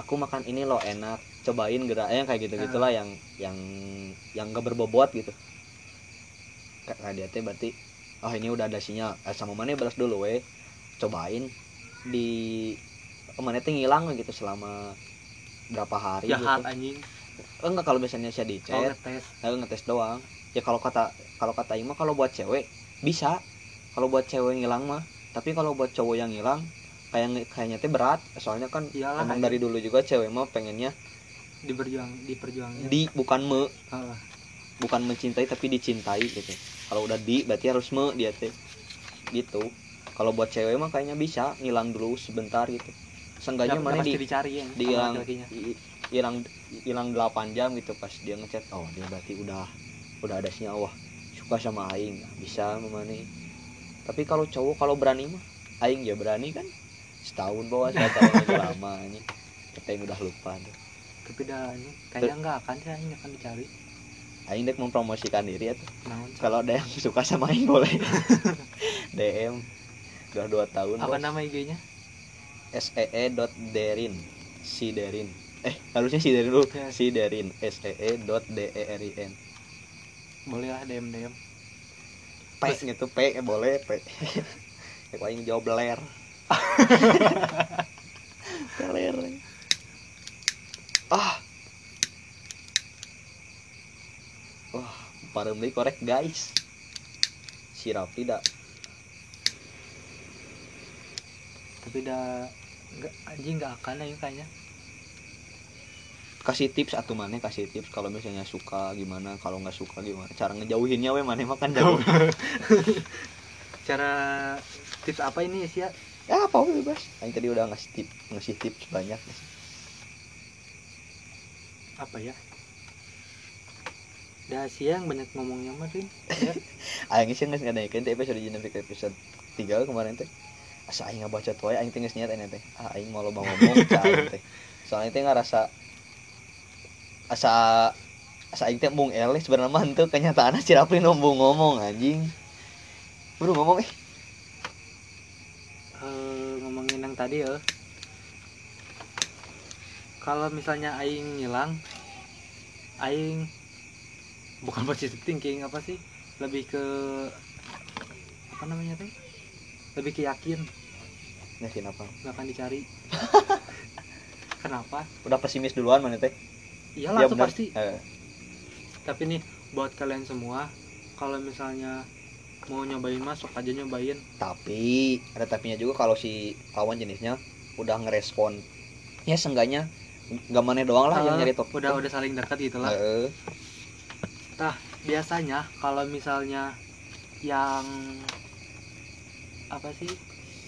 aku makan ini loh enak, cobain gerak, eh, yang kayak gitu gitulah yang yang yang gak berbobot gitu. Karena dia teh berarti, oh ini udah ada sinyal, eh, sama mana balas dulu weh, cobain di mana teh ngilang gitu selama berapa hari jahat gitu. anjing. Enggak kalau misalnya saya di oh chat ngetes. saya ngetes doang. Ya kalau kata kalau kata Ima kalau buat cewek bisa. Kalau buat cewek ngilang mah. Tapi kalau buat cowok yang ngilang kayak kayaknya teh berat. Soalnya kan Iyalah, emang anjing. dari dulu juga cewek mah pengennya diperjuang diperjuangin. di bukan me. Heeh. bukan mencintai tapi dicintai gitu kalau udah di berarti harus me dia teh. Gitu. Kalau buat cewek mah kayaknya bisa ngilang dulu sebentar gitu. Seenggaknya Nggak- mana di dicari ya di sama hilang hilang hilang 8 jam gitu pas dia ngechat. Oh dia berarti udah udah ada sinyal. Wah suka sama aing. Bisa memani tapi kalau cowok kalau berani mah aing ya berani kan? Setahun bawa saya tahu lagi lama ini. Kita yang udah lupa tuh. Tapi dah ini kayaknya nggak akan sih anjing akan dicari aing dek mempromosikan diri ya kalau ada yang suka sama aing boleh. DM udah dua tahun apa bos. nama IG-nya SEE dot derin. Si derin eh harusnya si derin dulu. Ya. si derin SEE dot D E R I N. Boleh lah DM DM P gitu P eh, boleh P. Paling jawab beler beler ah wah parem deui korek guys. Sirap tidak tapi udah nggak anjing nggak akan aing kayaknya. Kasih tips atau mana kasih tips. Kalau misalnya suka gimana? Kalau nggak suka gimana? Cara ngejauhinnya we mana makan jauh. Cara tips apa ini sih ya ya apa bebas. Aing tadi udah ngasih tip ngasih tips banyak. Apa ya Dah siang banyak ngomongnya mah ya. Aing sih nggak ngadaikan teh episode jadi ke episode tiga kemarin teh. Asa aing ngabaca tuh aing teh niat teh. Ah aing mau loba ngomong cah teh. Soalnya teh ngerasa asa asa aing teh mung eleh sebenarnya mah henteu kenyataanna si Rapli nombong ngomong anjing. Buru ngomong eh. Eh, ngomongin yang tadi ya. Kalau misalnya aing ngilang aing bukan positive thinking apa sih? Lebih ke apa namanya teh lebih ke yakin. Yakin apa? Nggak akan dicari. Kenapa? Udah pesimis duluan mana teh? Iyalah itu benar. pasti. Eh, tapi nih buat kalian semua kalau misalnya mau nyobain masuk aja nyobain. Tapi ada tapinya juga kalau si lawan jenisnya udah ngerespon. Ya seenggaknya nggak mana doang lah yang Eh, nyari top udah udah saling dekat gitu lah Heeh. biasanya kalau misalnya yang apa sih?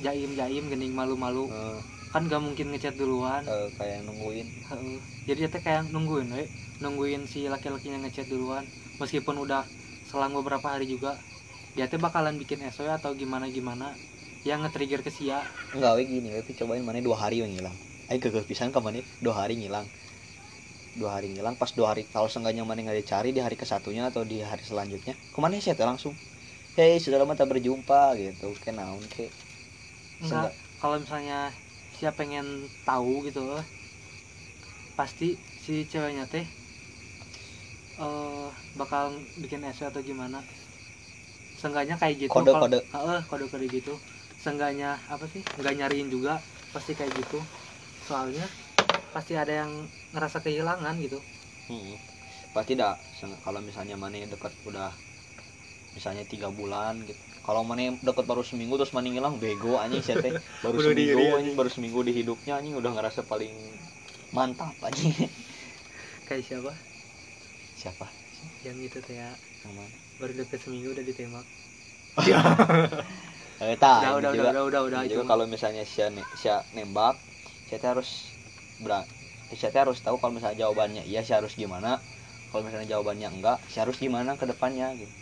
Jaim jaim gening malu malu Eh, kan gak mungkin ngechat duluan. Eh, kayak nungguin. Heeh. jadi dia teh kayak nungguin we. Nungguin si laki-lakinya ngechat duluan meskipun udah selang beberapa hari juga. Dia teh bakalan bikin SOE atau gimana gimana yang nge-trigger ke sia. Enggak we gini we. Cobain mana dua hari we ngilang. Aing kegel pisan ke mana dua hari ngilang dua hari ngilang pas dua hari kalau seenggaknya mana nggak dicari di hari kesatunya atau di hari selanjutnya ke mana sih teh langsung hei sudah lama tak berjumpa gitu. Ke naon ke enggak. Kalau misalnya sia pengen tahu gitu loh pasti si ceweknya teh eh bakal bikin SOE atau gimana. Seenggaknya kayak gitu kalau- Kode-kode. Heeh, kode-kode gitu. Seenggaknya apa sih nggak nyariin juga pasti kayak gitu. Soalnya pasti ada yang ngerasa kehilangan gitu Hmm. Pasti dah kalau misalnya mana dekat udah misalnya tiga bulan gitu. Kalau mana dekat baru seminggu terus mana ngilang bego anjing sih teh. Baru seminggu diri, anjing baru seminggu di hidupnya anjing udah ngerasa paling mantap anjing. kayak siapa Siapa? yang itu teh ya Yang mana? baru deket seminggu udah ditembak Eh, tah, udah udah, udah udah udah ini juga cuma- kalau misalnya si si nembak, saya harus berat. Saya harus tahu kalau misalnya jawabannya iya saya harus gimana. Kalau misalnya jawabannya enggak, saya harus gimana ke depannya gitu.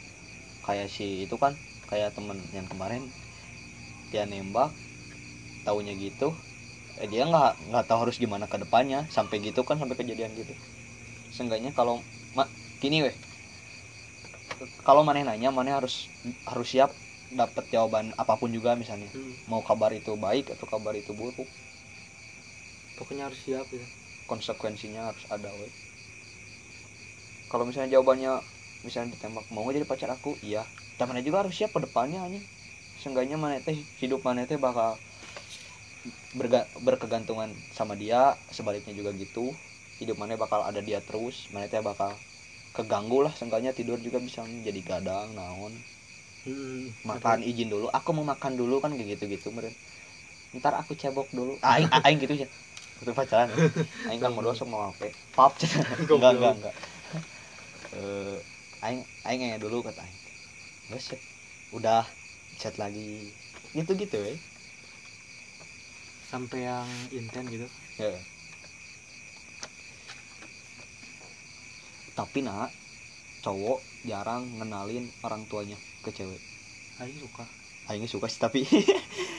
Kayak si itu kan, kayak temen yang kemarin dia nembak, taunya gitu. Eh, dia nggak nggak tahu harus gimana ke depannya sampai gitu kan sampai kejadian gitu. Seenggaknya kalau mak gini weh. Kalau maneh nanya, maneh harus harus siap dapat jawaban apa pun juga misalnya Hmm, mau kabar itu baik atau kabar itu buruk pokoknya harus siap ya. Konsekuensinya harus ada we kalau misalnya jawabannya misalnya ditembak mau jadi pacar aku? Iya. Tapi mana juga harus siap ke depannya seenggaknya mana teh hidup mana teh bakal berga- berkegantungan sama dia sebaliknya juga gitu. Hidup mana bakal ada dia terus mana teh bakal keganggu lah seenggaknya tidur juga bisa jadi gadang naon. Hmm, makan izin dulu aku mau makan dulu kan kayak gitu gitu meren. Ntar aku cebok dulu. Aing. Aing gitu aja waktu pacaran aing kan mau sok mau apa? Pap. Enggak Goblok. enggak enggak eh aing aing nanya dulu kata aing. Wes, udah chat lagi. Gitu gitu ya sampai yang intent gitu. Ya. tapi nak cowok jarang ngenalin orang tuanya ke cewek. Aing suka. Aing suka sih tapi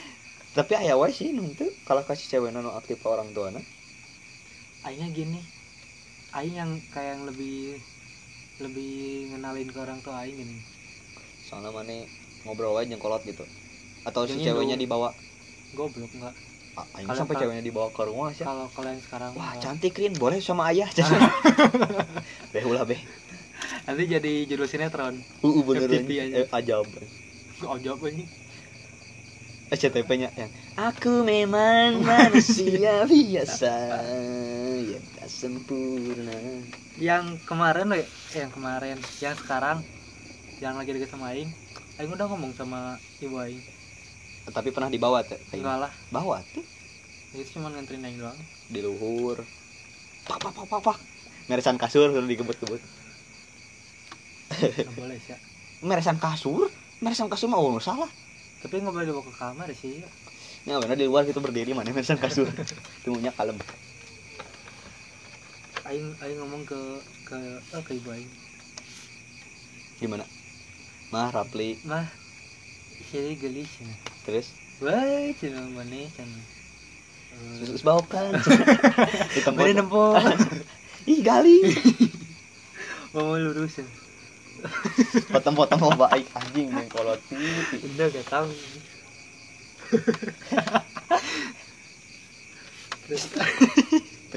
tapi ayah wae sih nuntut kalau kasih cewek nano aktif ke orang tua nah aingnya gini aing yang kayak yang lebih lebih ngenalin ke orang tua aing gini. Soalnya mana ngobrol aja kolot gitu. Atau si Yang ceweknya Indo. dibawa. goblok enggak ah, aing sampai ceweknya dibawa ke rumah sih. kalau yang sekarang wah cantik Rin. Boleh sama ayah. Beh ulah beh. Nanti jadi judul sinetron. Uh bener FTP aja. eh, ajab jawab ini SCTP nya yang aku memang manusia biasa yang tak sempurna. Yang kemarin loh eh, yang kemarin yang sekarang yang lagi deket sama aing. Aing udah ngomong sama ibu aing. Tapi pernah dibawa tuh enggak lah. Bawa tuh. Itu cuma nganterin aing doang. Di luhur. Pak pak pak pak pak. Meresan kasur sudah digebut-gebut. Nggak boleh sih meresan kasur? Meresan kasur mah oh, salah tapi nggak boleh dibawa ke kamar sih. Ya benar di luar gitu berdiri mana meresan kasur. Tunggunya kalem. Aing aing ngomong ke ke eh, ke ibu aing. Gimana? Mah rapli. Mah sini gelis ya. Terus? Wah cina mana cina. Terus bawakan di tempat ih galing mau lurus ya potong-potong mau baik anjing main kolot titi udah gak tahu. Terus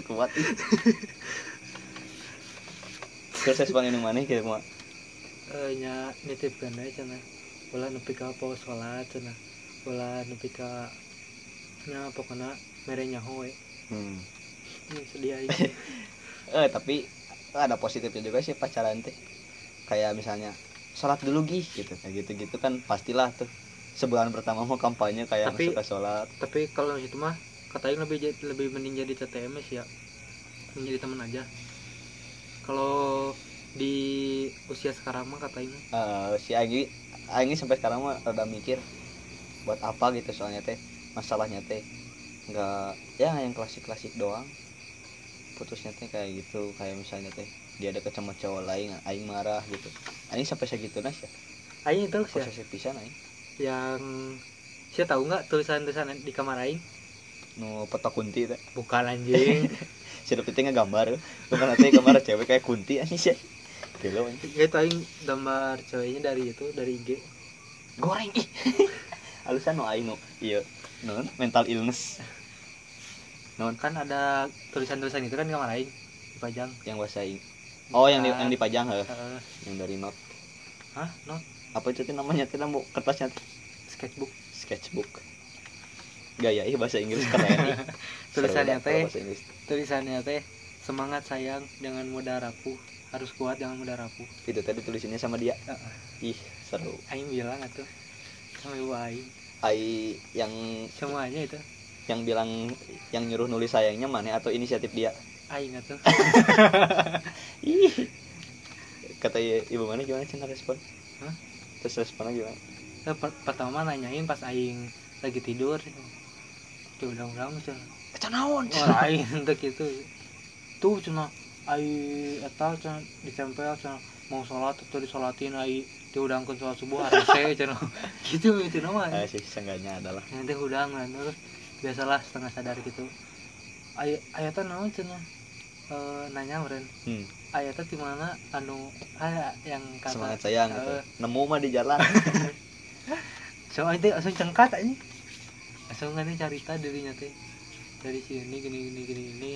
kuat ih. Terus saya sepanjang yang mana kayak mau eh nya nitip kan aja cina. Bola nepi ka po sholat cina. Bola nepi ka nya pokoknya merenya hoe hmm. sedih aing eh tapi ada positifnya juga sih pacaran teh kayak misalnya sholat dulu gih gitu. Kayak gitu gitu kan pastilah tuh. Sebulan pertama mau kampanye kayak Tapi- suka sholat. tapi kalau itu mah kata aing lebih lebih mending jadi TTM sih ya. Menjadi teman aja. Kalau di usia sekarang mah kata aing Eh, si Agi Agi sampai sekarang mah rada mikir buat apa gitu soalnya teh masalahnya teh. Nggak ya yang klasik klasik doang. Putusnya teh kayak gitu kayak misalnya teh dia deket sama cowok lain aing marah gitu. Aing sampai segitu nas ya? Aing itu sih posesif pisan aing? Yang saya tahu nggak tulisan-tulisan di kamar aing? Nu peta kunti teh. Bukan anjing. Sudah penting gambar bukan nanti gambar cewek kayak kunti anjing. Sih Gelo anjing itu aing gambar ceweknya dari itu dari IG goreng ih. Alusan no aing no iya. Non mental illness. Non kan ada tulisan-tulisan itu kan di kamar aing dipajang yang bahasa oh yang di, yang dipajang. Heeh. yang dari not. Hah? Not? Apa itu namanya? Teh mau kertasnya. Sketchbook. Sketchbook. Gaya ih bahasa Inggris keren Tulisannya teh. tulisannya teh semangat sayang dengan mudah rapuh. Harus kuat jangan mudah rapuh. Itu tadi tulisannya sama dia? Heeh. ih seru. Aing bilang atuh. Sama ibu aing. Ai yang semuanya itu. Yang bilang yang nyuruh nulis sayangnya mana atau inisiatif dia aing atuh. Ih. Kata i- ibu mana gimana cina respon? Hah? terus responnya gimana? Eh, per- pertama nanyain pas aing lagi tidur. Tuh udah-udah macam kecanaon. Oh lain untuk itu tuh cina aing eta cina ditempel cina mau sholat atau disolatin aing diudangkan sholat subuh harusnya cina. Gitu itu nama eh, sih seenggaknya adalah. Nanti udangan terus biasalah setengah sadar gitu. Ay ayatnya naon cina Eh, nanya meren hmm. ayatnya di mana? Anu ah, yang kata. Semangat sayang gitu. Eh, nemu mah di jalan. So itu langsung cengkat aja. Langsung kan cerita dirinya teh. Dari sini gini gini gini gini.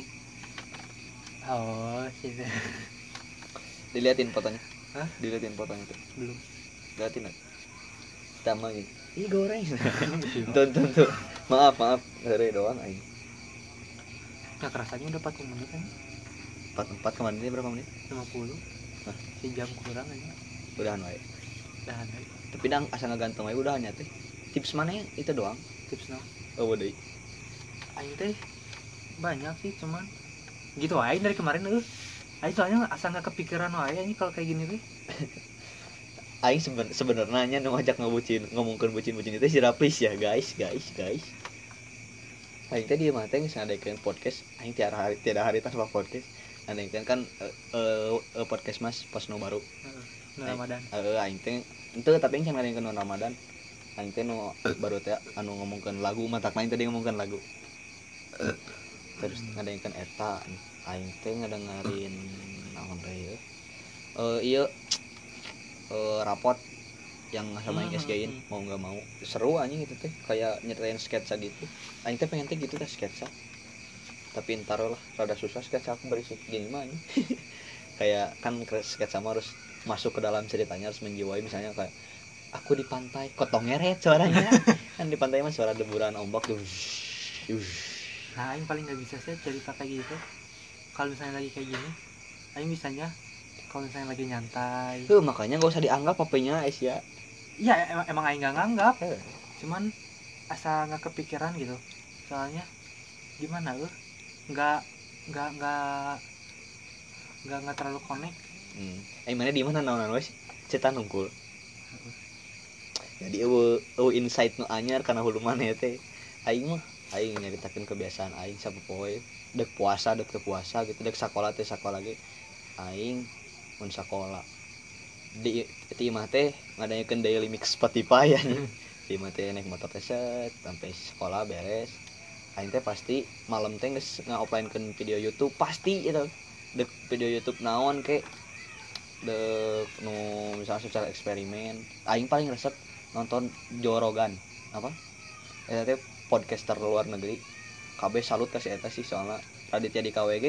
Oh sini diliatin fotonya. Hah? diliatin fotonya tuh. Belum. Liatin aja. Sama gitu ih goreng. Tuh tuh tuh. Maaf maaf. Hari doang aing. Nah kerasanya udah 40 menit kan empat empat kemarin ini berapa menit? 50 Hah? sejam kurang aja. Udahan wae dah ada tapi dang asal ngegantung wae udahan ya teh. Tips mana yang itu doang? Tips no oh bodoh. Aing teh banyak sih cuman gitu aja dari kemarin eh. Aing soalnya asal nggak kepikiran wae ini kalau kayak gini tuh aing seben sebenarnya nu ngajak ngebucin ngomongkeun bucin-bucin itu si Raplis ya guys guys guys. Aing teh di mah teh geus ngadekeun podcast aing tiada hari tiada hari tanpa podcast ngadekeun kan eh, eh, eh, podcast mas pas nu baru. Nah, Ramadan. Eh aing teh ente tapi aing can ngadekeun nu Ramadan. Aing teh nu baru teh anu ngomongkeun lagu matak lain tadi ngomongkeun lagu. Terus ngadekeun eta aing teh ngadengerin naon teh eh iya eh rapot yang sama yang Hmm, SG-in hmm. mau nggak mau. Seru anjing gitu teh kayak nyeritain sketsa gitu. Aing teh pengen teh gitu teh sketsa tapi ntar lah rada susah sketsa aku berisik. Gini mah anjing kayak kan ke- sketsa mah harus masuk ke dalam ceritanya harus menjiwai. Misalnya kayak aku di pantai kok tongeret suaranya. Kan di pantai mah suara deburan ombak tuh. Nah aing paling nggak bisa sih cerita kayak gitu. Kalau misalnya lagi kayak gini aing bisanya kalau misalnya lagi nyantai. Tuh, makanya gak usah dianggap HP-nya Asia iya emang, emang aing nggak nganggap. Eh. cuman asa nggak kepikiran gitu. Soalnya gimana lu nggak nggak nggak nggak nggak terlalu connect. Hmm. eh mana di mana naon wes? Cerita nungkul jadi ewe ewe insight nu anyar karena hulu mana ya teh? Aing mah aing nyaritakan kebiasaan aing sama poe. Dek puasa dek ke puasa gitu. Dek sekolah teh sekolah lagi aing mun sekolah di ti mah teh ngadayakeun daily mix Spotify ya di mah teh naik motor teh set sampai sekolah beres. Aing teh pasti malam teh geus nga-offline-keun video YouTube pasti itu dek video YouTube naon ke? Dek nu misalnya secara eksperimen aing paling resep nonton Joe Rogan apa? Eta teh podcaster luar negeri. KB salut kasih eta sih soalnya Raditya di KWG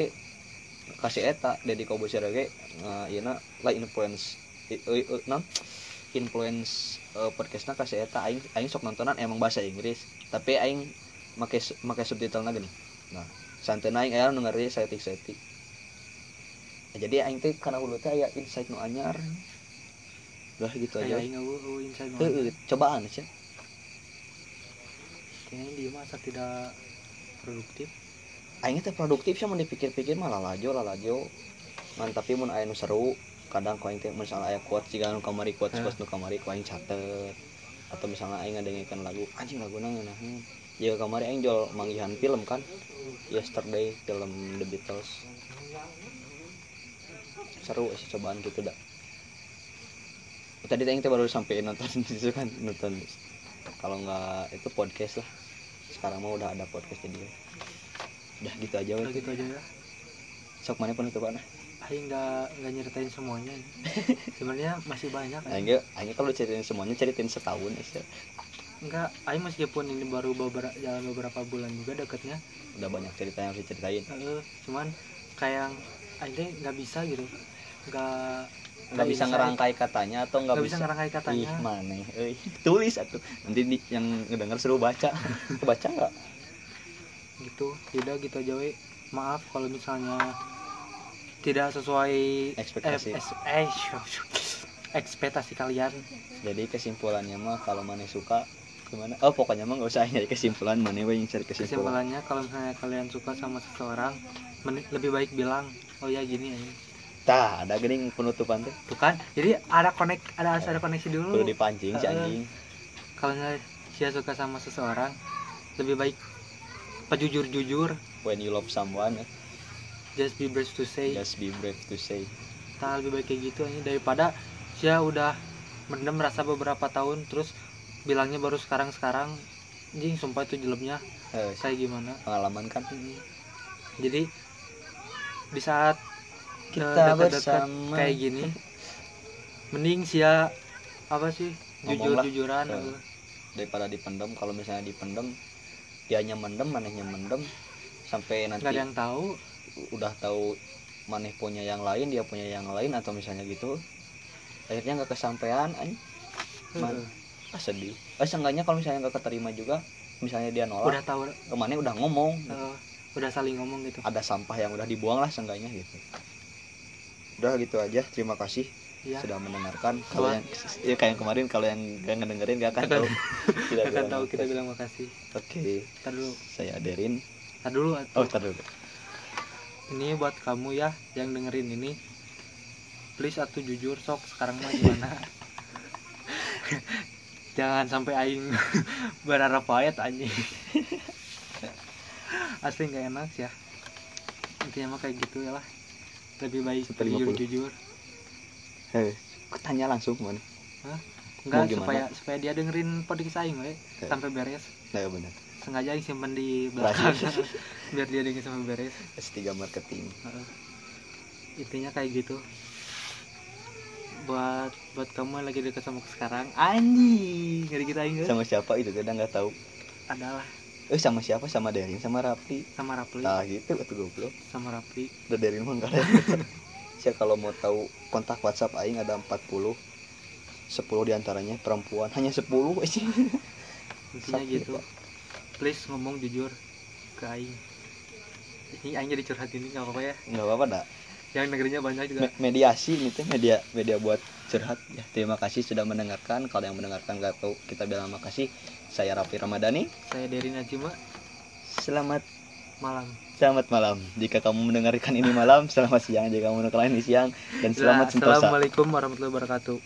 kasih eta Deddy Kobusier ge uh, ieu lah influence i- non influence uh, podcastnya kasih eta. Aing aing sok nontonan emang bahasa Inggris tapi aing make make subtitlenya gini. Nah santai aing aya nu ngeri setik setik jadi aing teh kana hulu teh aya insight nu anyar. Udah gitu aja. aing inside Heeh, cobaan sih kayaknya dia masa tidak produktif. Aing teh produktif sih mau dipikir-pikir malah lajo lah lajo ngan tapi mun nu seru. Kadang aing teh misalnya aya quotes jika nu kamari Heh. quotes nu kamari ku aing catet. Atau misalnya aing ngadengkeun lagu anjing laguna ngeunaheun jika kamari aing jual manggihan film kan? Yesterday film The Beatles. Seru sih cobaan gitu dah tadi teh baru sampai nonton itu kan nonton. Kalau nggak itu podcast lah. Sekarang mah udah ada podcast jadi udah gitu aja udah gitu aja ya. Sok mana penutupan aing nggak nggak nyeritain semuanya. Sebenarnya masih banyak ya. aing aing kalau ceritain semuanya ceritain setahun ya enggak aing meskipun ini baru beberapa jalan beberapa bulan juga deketnya. Udah banyak cerita yang harus diceritain. Eh, cuman kayak aing nggak bisa gitu. Nggak nggak bisa ngerangkai katanya atau nggak bisa bisa? ngerangkai katanya. Ih mana euy tulis atuh nanti di, yang ngedenger suruh baca. Baca nggak? Gitu. Tidak gitu aja we. Maaf kalau misalnya tidak sesuai Ekspektasi. eh, eh, ekspektasi kalian. Jadi kesimpulannya mah kalau mana suka gimana? Oh pokoknya mah nggak usah nyari kesimpulan mana yang cari kesimpulan? Kesimpulannya kalau misalnya kalian suka sama seseorang lebih baik bilang oh ya gini ya tah ada geuning penutupan teh bukan jadi ada konek ada harus ada koneksi dulu. Perlu dipancing si anjing. Kalau misalnya dia suka sama seseorang lebih baik pejujur jujur when you love someone just be brave to say. Just be brave to say. Tak lebih baik kayak gitu aja daripada dia udah mendem rasa beberapa tahun terus bilangnya baru sekarang sekarang anjing sumpah itu jelebnya. Eh, kayak gimana? pengalaman kan. Jadi di saat eh, Kita deket-deket bersama. kayak gini mending sia apa sih jujur jujuran Eh. daripada dipendem kalau misalnya dipendem dianya mendem manehnya mendem sampai nanti nggak ada yang tahu. udah tahu maneh punya yang lain dia punya yang lain atau misalnya gitu akhirnya nggak kesampaian Man. Ah, sedih. Eh seenggaknya kalau misalnya nggak keterima juga misalnya dia udah nolak tahu. ke mana udah ngomong. Eh, udah saling ngomong gitu. Ada sampah yang udah dibuang lah seenggaknya gitu. Udah gitu aja terima kasih ya sudah mendengarkan. Kalau yang ya kayak yang kemarin kalau yang gak ngedengerin gak akan tahu. kita akan tahu kita bilang makasih. Oke. Dulu. Saya Derin dulu oh tar dulu. Ini buat kamu ya yang dengerin ini. Please atuh jujur sok sekarang mah gimana jangan sampai aing berharap ayat anjing. Asli nggak enak sih ya. Intinya mah kayak gitu ya lah. Lebih baik 150. jujur jujur. Hei, aku tanya langsung mana enggak supaya supaya dia dengerin podcast aing we Oke. sampai beres. Nah ya benar sengaja aing simpen di belakang. Biar dia dengerin sampai beres. S3 marketing. Heeh. intinya kayak gitu buat buat kamu yang lagi dekat sama aku sekarang. Anjing ngeri kita ingat sama siapa itu? Kita nggak tahu. Adalah. Eh sama siapa? Sama Derin sama Rapli sama Rapli nah gitu atuh goblok. Sama Rapli udah Derin mah saya kalau mau tahu kontak WhatsApp aing ada 40 10 di antaranya perempuan. Hanya 10 sih intinya gitu. Pak. please ngomong jujur ke Aing. Ini Aing jadi curhat ini nggak apa-apa ya? Nggak apa-apa dah yang negerinya banyak juga. Me- mediasi ini teh media media buat curhat. Ya terima kasih sudah mendengarkan. Kalau yang mendengarkan nggak tahu kita bilang makasih saya Raffi Ramadhani. Saya Dery Najima. Selamat malam. Selamat malam. Jika kamu mendengarkan ini malam selamat siang. Jika kamu mendengarkan ini siang dan selamat sentosa. Assalamualaikum warahmatullahi wabarakatuh